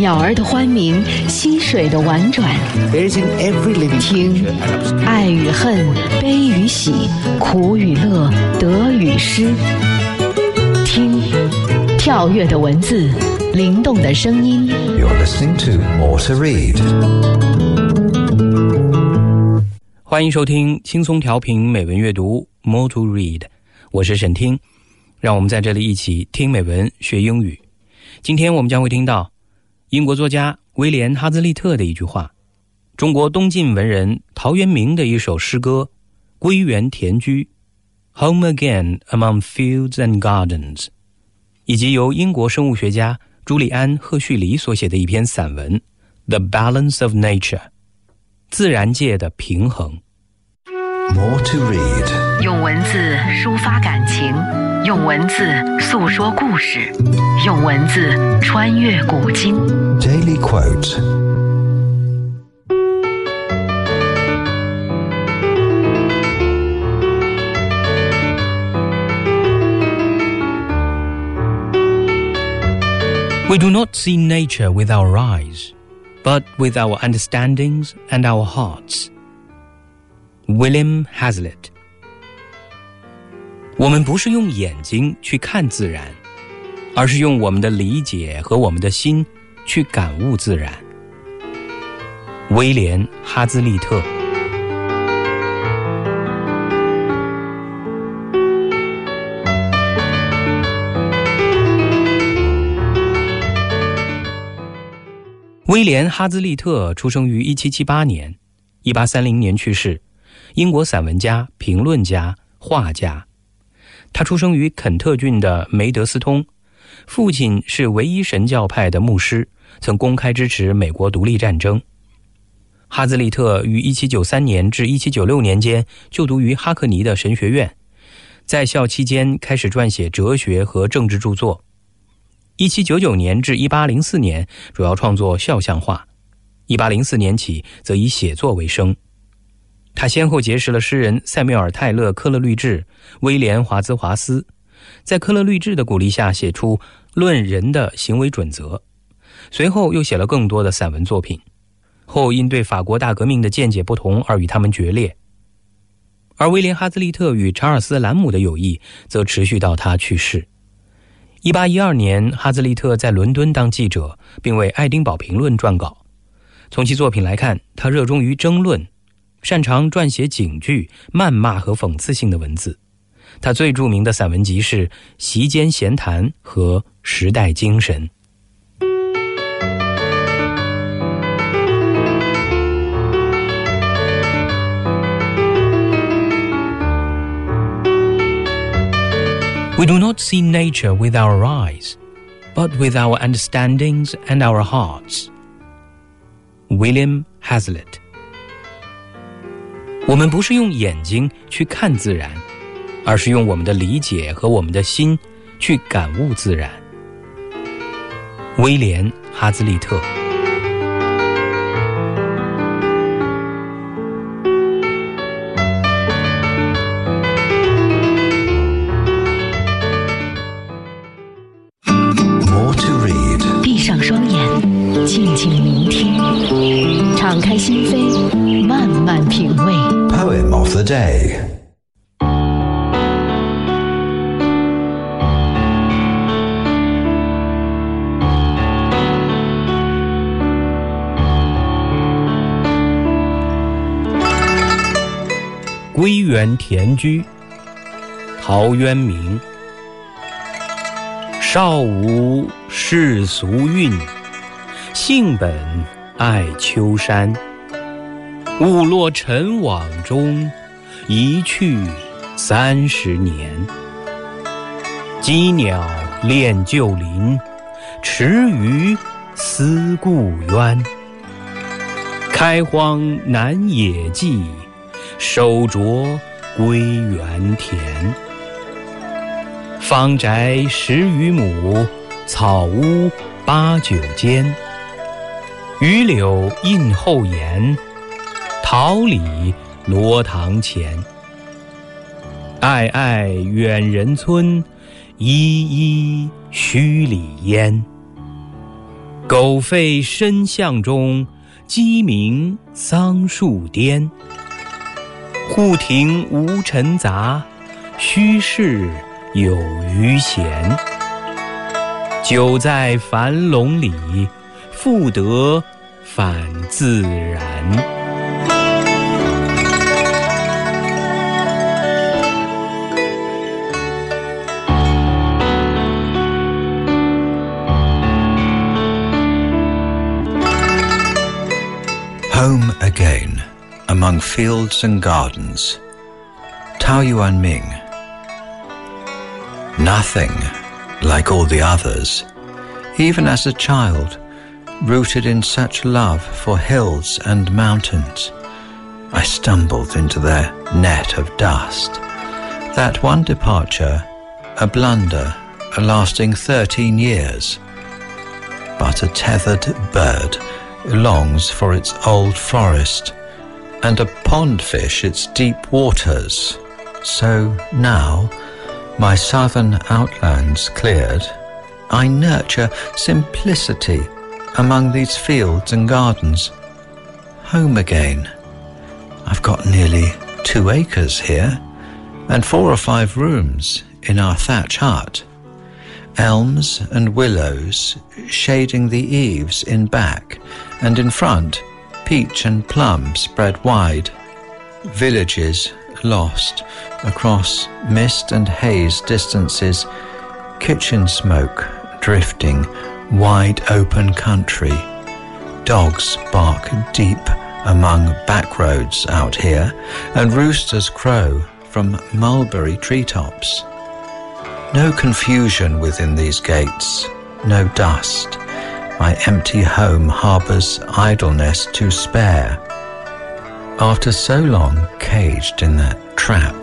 鸟儿的欢鸣，溪水的婉转。听，爱与恨，悲与喜，苦与乐，得与失。听，跳跃的文字，灵动的声音。You're listening to More to Read。欢迎收听轻松调频美文阅读 More to Read，我是沈听，让我们在这里一起听美文学英语。今天我们将会听到英国作家威廉·哈兹利特的一句话，中国东晋文人陶渊明的一首诗歌《归园田居》（Home Again Among Fields and Gardens），以及由英国生物学家朱利安·赫胥黎所写的一篇散文《The Balance of Nature》（自然界的平衡）。More to read. 用文字抒发感情，用文字诉说故事，用文字穿越古今。 Daily quote. We do not see nature with our eyes, but with our understandings and our hearts. William Hazlitt。我们不是用眼睛去看自然，而是用我们的理解和我们的心去感悟自然。威廉·哈兹利特。威廉·哈兹利特出生于1778年，1830年去世，英国散文家、评论家、画家。他出生于肯特郡的梅德斯通，父亲是唯一神教派的牧师，曾公开支持美国独立战争。哈兹利特于1793年至1796年间就读于哈克尼的神学院，在校期间开始撰写哲学和政治著作。一七九九年至一八零四年，主要创作肖像画；一八零四年起，则以写作为生。他先后结识了诗人塞缪尔·泰勒·科勒律治、威廉·华兹华斯，在科勒律治的鼓励下，写出《论人的行为准则》。随后又写了更多的散文作品，后因对法国大革命的见解不同而与他们决裂。而威廉·哈兹利特与查尔斯·兰姆的友谊，则持续到他去世。一八一二年，哈兹利特在伦敦当记者，并为《爱丁堡评论》撰稿。从其作品来看，他热衷于争论，擅长撰写警句、谩骂和讽刺性的文字。他最著名的散文集是《席间闲谈》和《时代精神》。We do not see nature with our eyes, but with our understandings and our hearts. William Hazlitt。我们不是用眼睛去看自然，而是用我们的理解和我们的心去感悟自然。威廉·哈兹利特。园田居，陶渊明。少无世俗韵，性本爱丘山。误落尘网中，一去三十年。羁鸟恋旧林，池鱼思故渊。开荒南野际，手镯归园田。方宅十余亩，草屋八九间。榆柳荫后檐，桃李罗堂前。暧暧远人村，依依墟里烟。狗吠深巷中，鸡鸣桑树颠。户庭无尘杂，虚室有余闲。久在樊笼里，复得返自然。Among fields and gardens. Taoyuan Ming. Nothing like all the others. Even as a child, rooted in such love for hills and mountains, I stumbled into their net of dust. That one departure, a blunder a lasting 13 years. But a tethered bird longs for its old forest, and a pond fish its deep waters. So now, my southern outlands cleared, I nurture simplicity among these fields and gardens. Home again. I've got nearly two acres here, and four or five rooms in our thatch hut elms and willows shading the eaves in back, and in front, peach and plum spread wide. Villages lost across mist and haze distances, kitchen smoke drifting, wide open country. Dogs bark deep among back roads out here, and roosters crow from mulberry treetops. No confusion within these gates, no dust. My empty home harbours idleness to spare. After so long caged in that trap,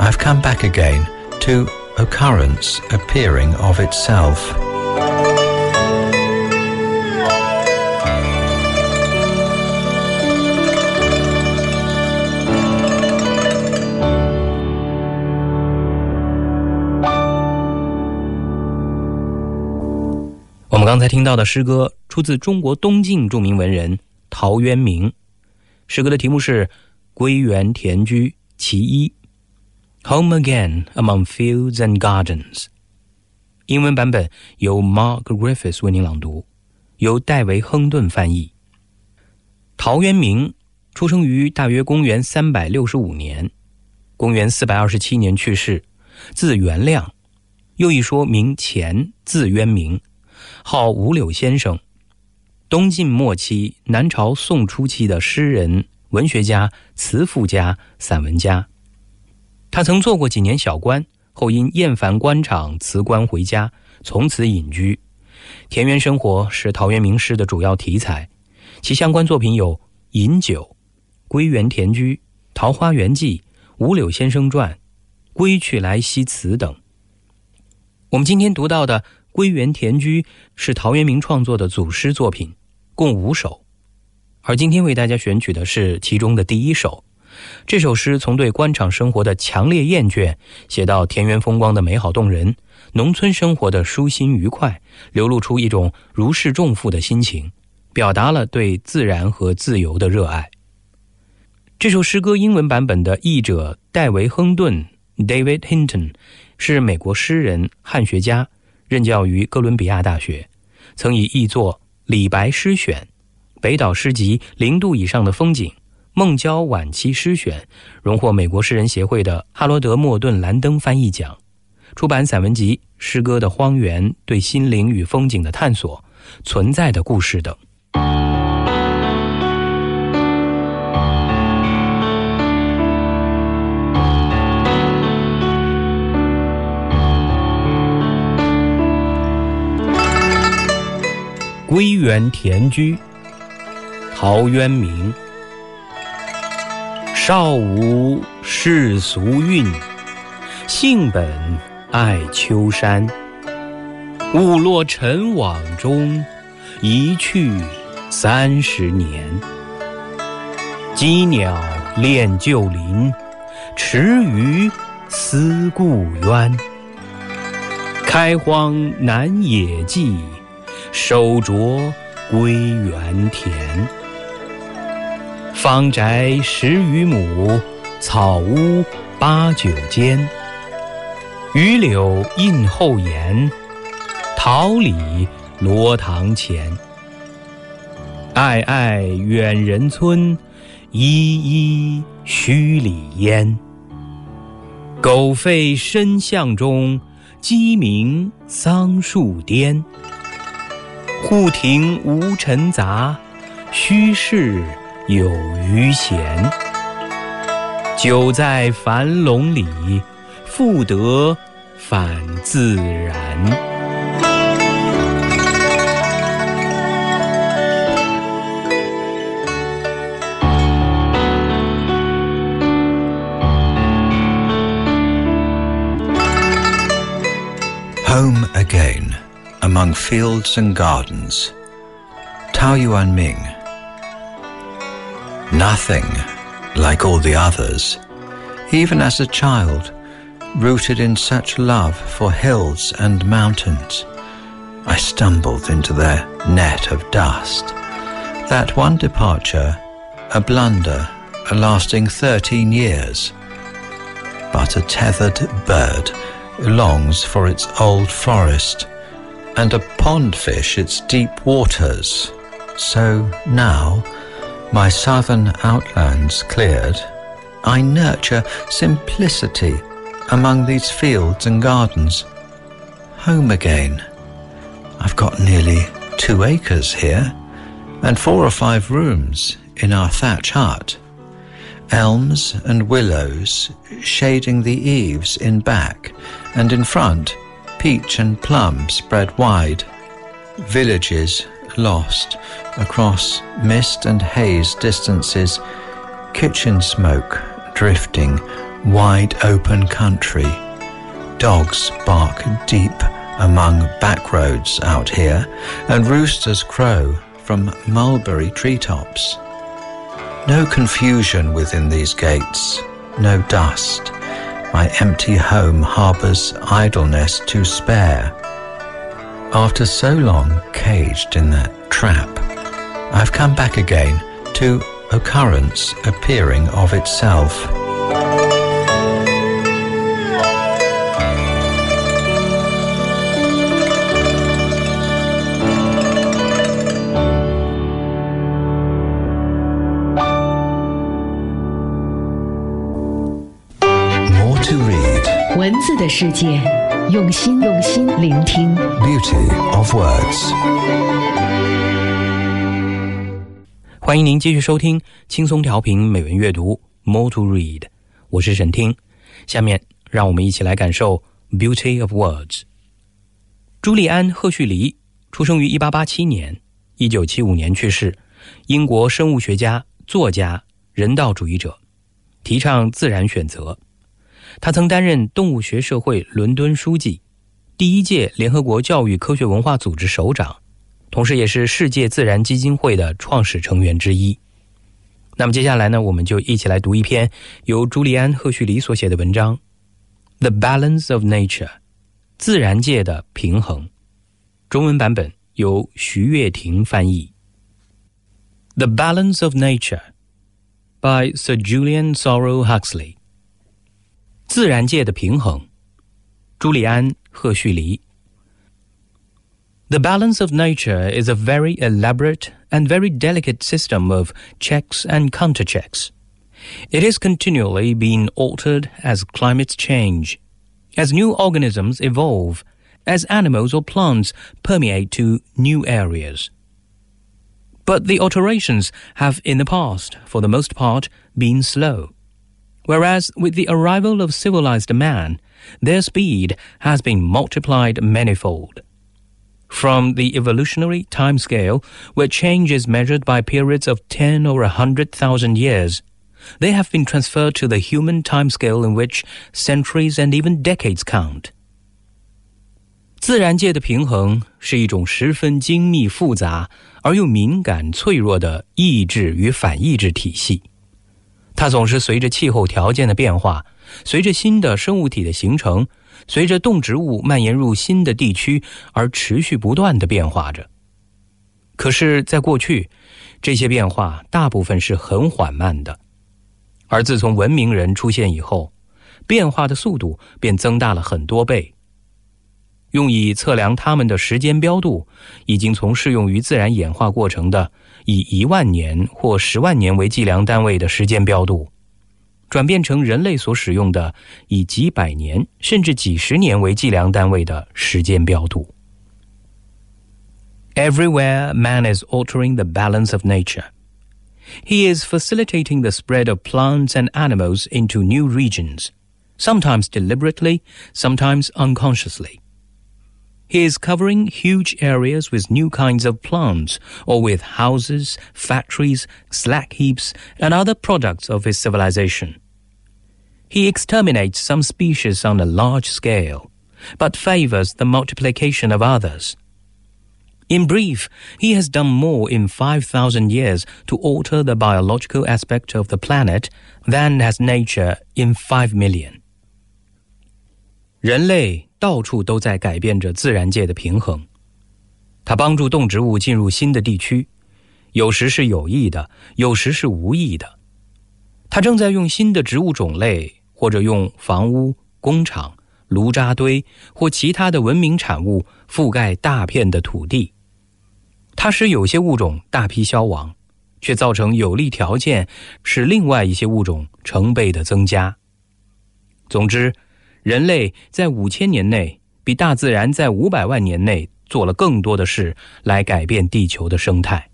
I've come back again to occurrence appearing of itself. 刚才听到的诗歌出自中国东晋著名文人陶渊明，诗歌的题目是《归园田居其一》，Home Again Among Fields and Gardens。英文版本由 Mark Griffiths 为您朗读，由戴维·亨顿翻译。陶渊明出生于大约公元三百六十五年，公元四百二十七年去世，字元亮，又一说名乾，字渊明。号五柳先生，东晋末期、南朝宋初期的诗人、文学家、词赋家、散文家。他曾做过几年小官，后因厌烦官场，辞官回家，从此隐居。田园生活是陶渊明诗的主要题材，其相关作品有《饮酒》《归园田居》《桃花源记》《五柳先生传》《归去来兮辞》等。我们今天读到的。《归园田居》是陶渊明创作的组诗作品，共五首。而今天为大家选取的是其中的第一首。这首诗从对官场生活的强烈厌倦，写到田园风光的美好动人，农村生活的舒心愉快，流露出一种如释重负的心情，表达了对自然和自由的热爱。这首诗歌英文版本的译者戴维·亨顿 （David Hinton） 是美国诗人、汉学家。任教于哥伦比亚大学，曾以译作《李白诗选》《北岛诗集》《零度以上的风景》《孟郊晚期诗选》，荣获美国诗人协会的哈罗德·莫顿兰登翻译奖，出版散文集《诗歌的荒原》《对心灵与风景的探索》《存在的故事》等。归园田居，陶渊明。少无世俗韵，性本爱丘山。误落尘网中，一去三十年。羁鸟恋旧林，池鱼思故渊。开荒南野际。手镯归园田。方宅十余亩，草屋八九间。榆柳荫后檐，桃李罗堂前。暧暧远人村，依依墟里烟。狗吠深巷中，鸡鸣桑树颠。户庭无尘杂，虚室有余闲。久在樊笼里，复得返自然。Home again, among fields and gardens. Taoyuan Ming. Nothing like all the others. Even as a child, rooted in such love for hills and mountains, I stumbled into their net of dust. That one departure, a blunder, a lasting thirteen years. But a tethered bird longs for its old forest, and a pond fish its deep waters. So now, my southern outlands cleared, I nurture simplicity among these fields and gardens. Home again. I've got nearly two acres here, and four or five rooms in our thatch hut. Elms and willows shading the eaves in back, and in front, peach and plum spread wide. Villages lost across mist and haze distances, kitchen smoke drifting, wide open country. Dogs bark deep among back roads out here, and roosters crow from mulberry treetops. No confusion within these gates, no dust. My empty home harbours idleness to spare. After so long caged in that trap, I've come back again to occurrence appearing of itself. 的世界，用心用心聆听。Beauty of words. 欢迎您继续收听轻松调频美文阅读 More to Read，我是沈听。下面让我们一起来感受 Beauty of Words。朱利安·赫胥黎出生于1887年，1975年去世，英国生物学家、作家、人道主义者，提倡自然选择。他曾担任动物学社会伦敦书记，第一届联合国教育科学文化组织首长。同时也是世界自然基金会的创始成员之一。那么接下来呢，我们就一起来读一篇由朱利安·赫胥黎所写的文章《The Balance of Nature》（自然界的平衡）。中文版本由徐月婷翻译。《The Balance of Nature》by Sir Julian Sorrell Huxley。自然界的平衡，朱利安·赫胥黎。The balance of nature is a very elaborate and very delicate system of checks and counterchecks. It is continually being altered as climates change, as new organisms evolve, as animals or plants permeate to new areas. But the alterations have in the past, for the most part, been slow. Whereas with the arrival of civilized man, their speed has been multiplied manifold. From the evolutionary timescale, where change is measured by periods of 10 or a 100,000 years, they have been transferred to the human timescale in which centuries and even decades count. 自然界的平衡是一种十分精密复杂而又敏感脆弱的抑制与反抑制体系， 它总是随着气候条件的变化，随着新的生物体的形成，随着动植物蔓延入新的地区而持续不断的变化着，可是，在过去，这些变化大部分是很缓慢的，而自从文明人出现以后，变化的速度便增大了很多倍。用以测量它们的时间标度，已经从适用于自然演化过程的以一万年或十万年为计量单位的时间标度，转变成人类所使用的以几百年甚至几十年为计量单位的时间标度。Everywhere, man is altering the balance of nature. He is facilitating the spread of plants and animals into new regions, sometimes deliberately, sometimes unconsciously. He is covering huge areas with new kinds of plants or with houses, factories, slag heaps, and other products of his civilization. He exterminates some species on a large scale, but favors the multiplication of others. In brief, he has done more in 5,000 years to alter the biological aspect of the planet than has nature in 5 million. 人类到处都在改变着自然界的平衡。它帮助动植物进入新的地区，有时是有意的，有时是无意的。它正在用新的植物种类，或者用房屋、工厂、炉渣堆或其他的文明产物覆盖大片的土地。它使有些物种大批消亡，却造成有利条件，使另外一些物种成倍的增加。总之。人类在五千年内比大自然在五百万年内做了更多的事来改变地球的生态。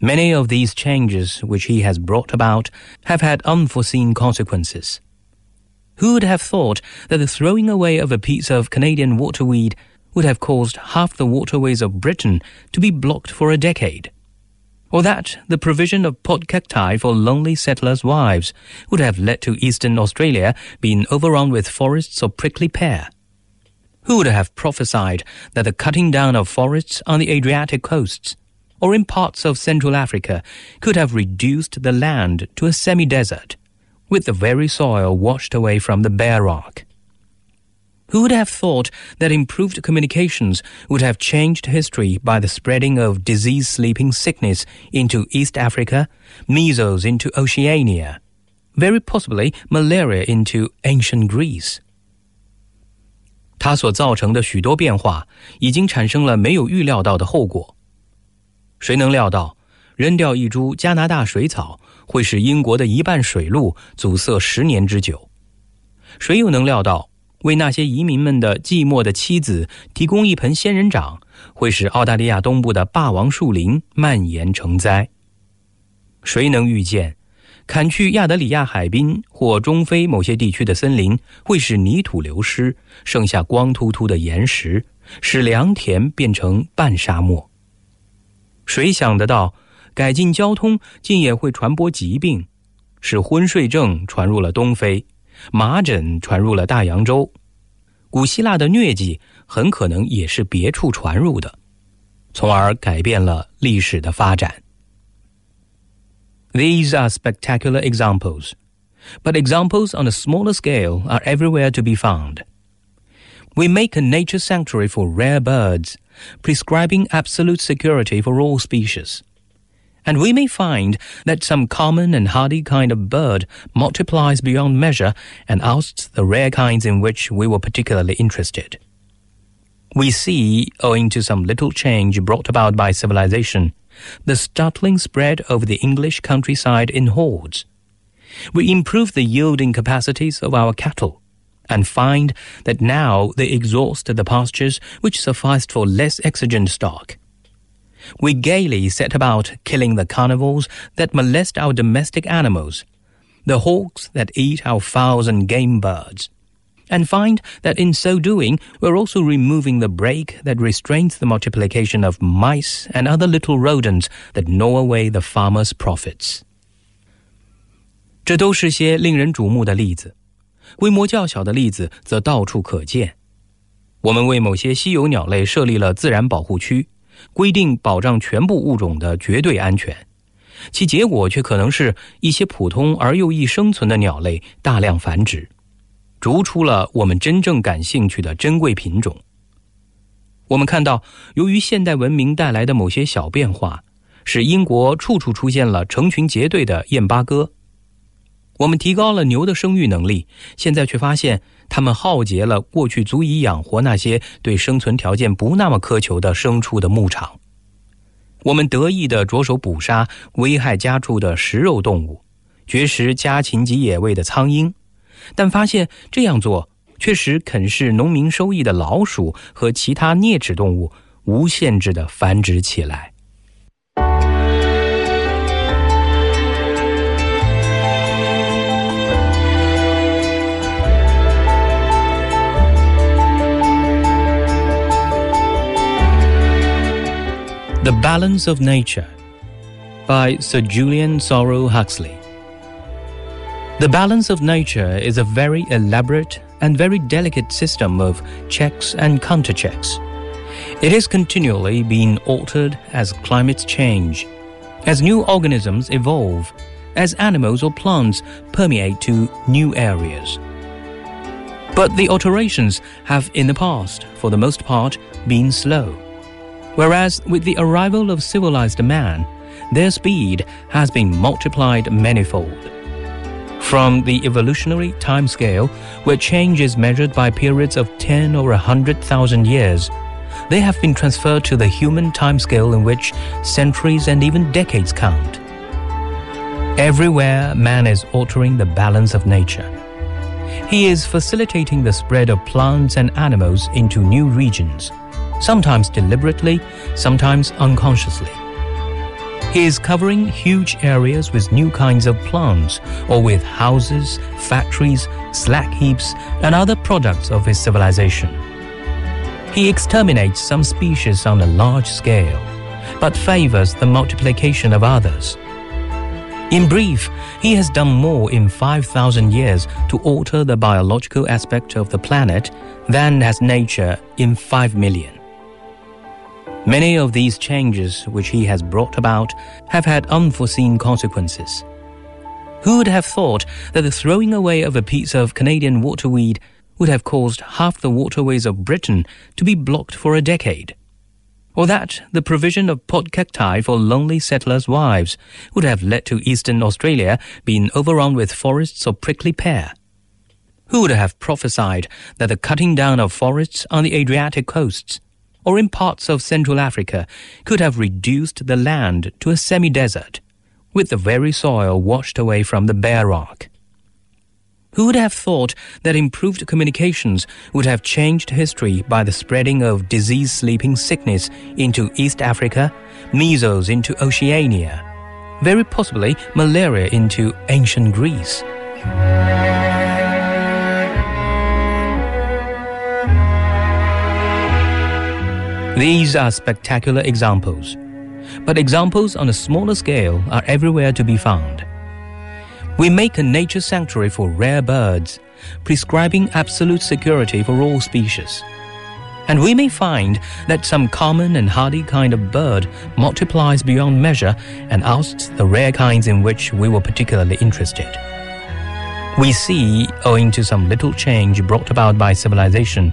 Many of these changes which he has brought about have had unforeseen consequences. Who would have thought that the throwing away of a piece of Canadian waterweed would have caused half the waterways of Britain to be blocked for a decade? Or that the provision of pot cacti for lonely settlers' wives would have led to eastern Australia being overrun with forests of prickly pear? Who would have prophesied that the cutting down of forests on the Adriatic coasts or in parts of Central Africa could have reduced the land to a semi-desert, with the very soil washed away from the bare rock? Who would have thought that improved communications would have changed history by the spreading of disease sleeping sickness into East Africa, measles into Oceania, very possibly malaria into ancient Greece? 它所造成的许多变化，已经产生了没有预料到的后果。谁能料到，扔掉一株加拿大水草会使英国的一半水路阻塞十年之久？谁又能料到？ 为那些移民们的寂寞的妻子提供一盆仙人掌，会使澳大利亚东部的霸王树林蔓延成灾。谁能预见，砍去亚德里亚海滨或中非某些地区的森林，会使泥土流失，剩下光秃秃的岩石，使良田变成半沙漠？谁想得到，改进交通竟也会传播疾病，使昏睡症传入了东非？麻疹传入了大洋洲，古希腊的疟疾很可能也是别处传入的，从而改变了历史的发展。These are spectacular examples, but examples on a smaller scale are everywhere to be found. We make a nature sanctuary for rare birds, prescribing absolute security for all species and we may find that some common and hardy kind of bird multiplies beyond measure and ousts the rare kinds in which we were particularly interested. We see, owing to some little change brought about by civilization, the startling spread over the English countryside in hordes. We improve the yielding capacities of our cattle and find that now they exhaust the pastures which sufficed for less exigent stock we gaily set about killing the carnivores that molest our domestic animals, the hawks that eat our fowls and game birds, and find that in so doing we're also removing the brake that restrains the multiplication of mice and other little rodents that gnaw away the farmer's profits. 这都是些令人瞩目的例子，规模较小的例子则到处可见。我们为某些稀有鸟类设立了自然保护区， 规定保障全部物种的绝对安全，其结果却可能是一些普通而又易生存的鸟类大量繁殖，逐出了我们真正感兴趣的珍贵品种。我们看到，由于现代文明带来的某些小变化，使英国处处出现了成群结队的燕巴哥。我们提高了牛的生育能力，现在却发现他们浩劫了过去足以养活那些对生存条件不那么苛求的牲畜的牧场。我们得意地着手捕杀危害家畜的食肉动物，绝食家禽及野味的苍蝇，但发现这样做却使啃食农民收益的老鼠和其他啮齿动物无限制地繁殖起来。The Balance of Nature by Sir Julian Sorrell Huxley. The balance of nature is a very elaborate and very delicate system of checks and counterchecks. It is continually being altered as climates change, as new organisms evolve, as animals or plants permeate to new areas. But the alterations have in the past, for the most part, been slow whereas with the arrival of civilized man, their speed has been multiplied manifold. From the evolutionary timescale, where change is measured by periods of 10 or 100,000 years, they have been transferred to the human timescale in which centuries and even decades count. Everywhere, man is altering the balance of nature. He is facilitating the spread of plants and animals into new regions sometimes deliberately, sometimes unconsciously. He is covering huge areas with new kinds of plants or with houses, factories, slag heaps, and other products of his civilization. He exterminates some species on a large scale, but favors the multiplication of others. In brief, he has done more in 5,000 years to alter the biological aspect of the planet than has nature in 5 million. Many of these changes which he has brought about have had unforeseen consequences. Who would have thought that the throwing away of a piece of Canadian waterweed would have caused half the waterways of Britain to be blocked for a decade? Or that the provision of pot cacti for lonely settlers' wives would have led to eastern Australia being overrun with forests of prickly pear? Who would have prophesied that the cutting down of forests on the Adriatic coasts or in parts of Central Africa could have reduced the land to a semi desert, with the very soil washed away from the bare rock. Who would have thought that improved communications would have changed history by the spreading of disease sleeping sickness into East Africa, measles into Oceania, very possibly malaria into ancient Greece? These are spectacular examples, but examples on a smaller scale are everywhere to be found. We make a nature sanctuary for rare birds, prescribing absolute security for all species. And we may find that some common and hardy kind of bird multiplies beyond measure and ousts the rare kinds in which we were particularly interested. We see, owing to some little change brought about by civilization,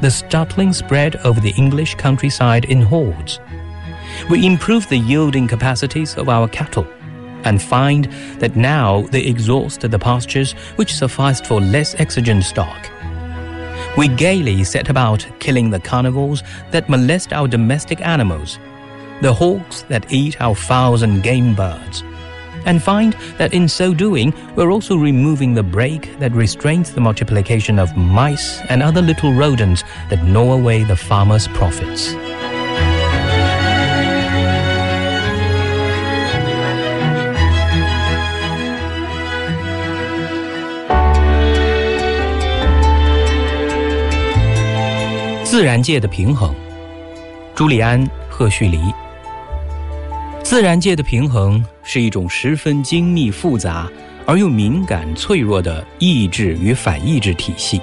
the startling spread over the English countryside in hordes. We improve the yielding capacities of our cattle and find that now they exhaust the pastures which sufficed for less exigent stock. We gaily set about killing the carnivores that molest our domestic animals, the hawks that eat our fowls and game birds and find that in so doing, we're also removing the brake that restrains the multiplication of mice and other little rodents that gnaw away the farmer's profits. 自然界的平衡，朱利安·赫胥黎。自然界的平衡 是一种十分精密复杂而又敏感脆弱的抑制与反抑制体系，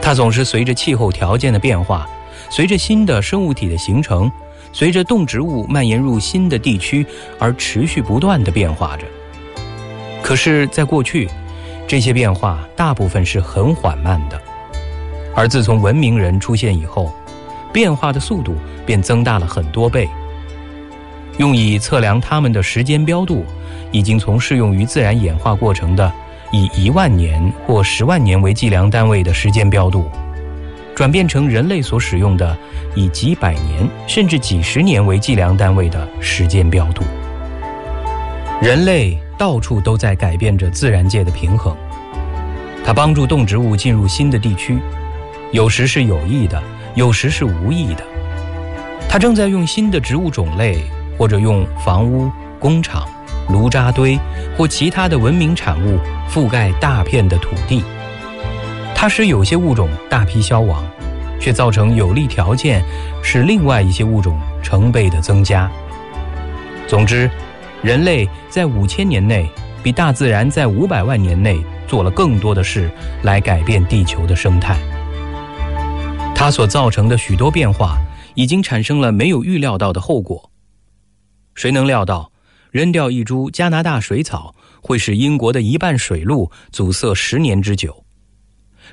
它总是随着气候条件的变化，随着新的生物体的形成，随着动植物蔓延入新的地区而持续不断的变化着。可是，在过去，这些变化大部分是很缓慢的，而自从文明人出现以后，变化的速度便增大了很多倍。用以测量它们的时间标度，已经从适用于自然演化过程的以一万年或十万年为计量单位的时间标度，转变成人类所使用的以几百年甚至几十年为计量单位的时间标度。人类到处都在改变着自然界的平衡，它帮助动植物进入新的地区，有时是有意的，有时是无意的。它正在用新的植物种类。或者用房屋、工厂、炉渣堆或其他的文明产物覆盖大片的土地，它使有些物种大批消亡，却造成有利条件，使另外一些物种成倍的增加。总之，人类在五千年内比大自然在五百万年内做了更多的事来改变地球的生态。它所造成的许多变化，已经产生了没有预料到的后果。谁能料到，扔掉一株加拿大水草会使英国的一半水路阻塞十年之久？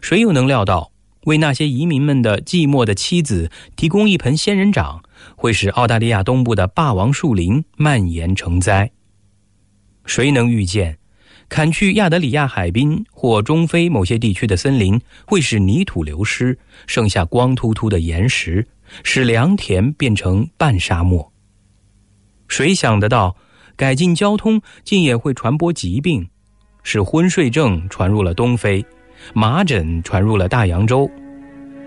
谁又能料到，为那些移民们的寂寞的妻子提供一盆仙人掌，会使澳大利亚东部的霸王树林蔓延成灾？谁能预见，砍去亚德里亚海滨或中非某些地区的森林，会使泥土流失，剩下光秃秃的岩石，使良田变成半沙漠？谁想得到，改进交通竟也会传播疾病，使昏睡症传入了东非，麻疹传入了大洋洲，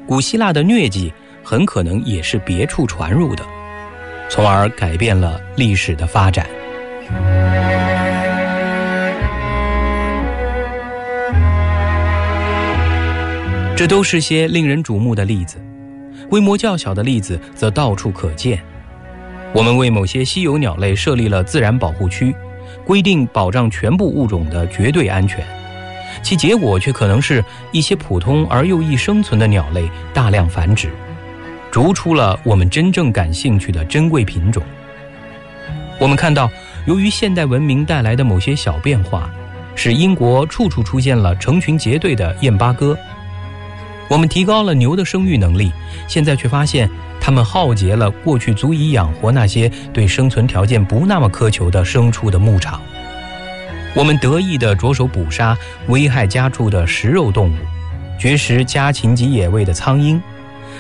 古希腊的疟疾很可能也是别处传入的，从而改变了历史的发展。这都是些令人瞩目的例子，规模较小的例子则到处可见。我们为某些稀有鸟类设立了自然保护区，规定保障全部物种的绝对安全，其结果却可能是一些普通而又易生存的鸟类大量繁殖，逐出了我们真正感兴趣的珍贵品种。我们看到，由于现代文明带来的某些小变化，使英国处处出现了成群结队的燕八哥。我们提高了牛的生育能力，现在却发现。它们浩劫了过去足以养活那些对生存条件不那么苛求的牲畜的牧场。我们得意地着手捕杀危害家畜的食肉动物，绝食家禽及野味的苍蝇，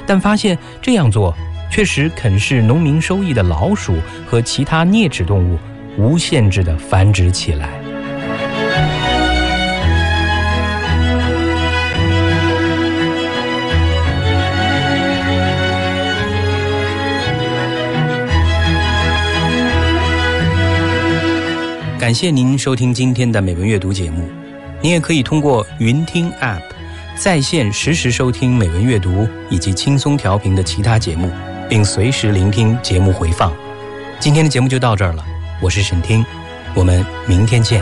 但发现这样做却使啃噬农民收益的老鼠和其他啮齿动物无限制地繁殖起来。感谢您收听今天的美文阅读节目，您也可以通过云听 App 在线实时收听美文阅读以及轻松调频的其他节目，并随时聆听节目回放。今天的节目就到这儿了，我是沈听，我们明天见。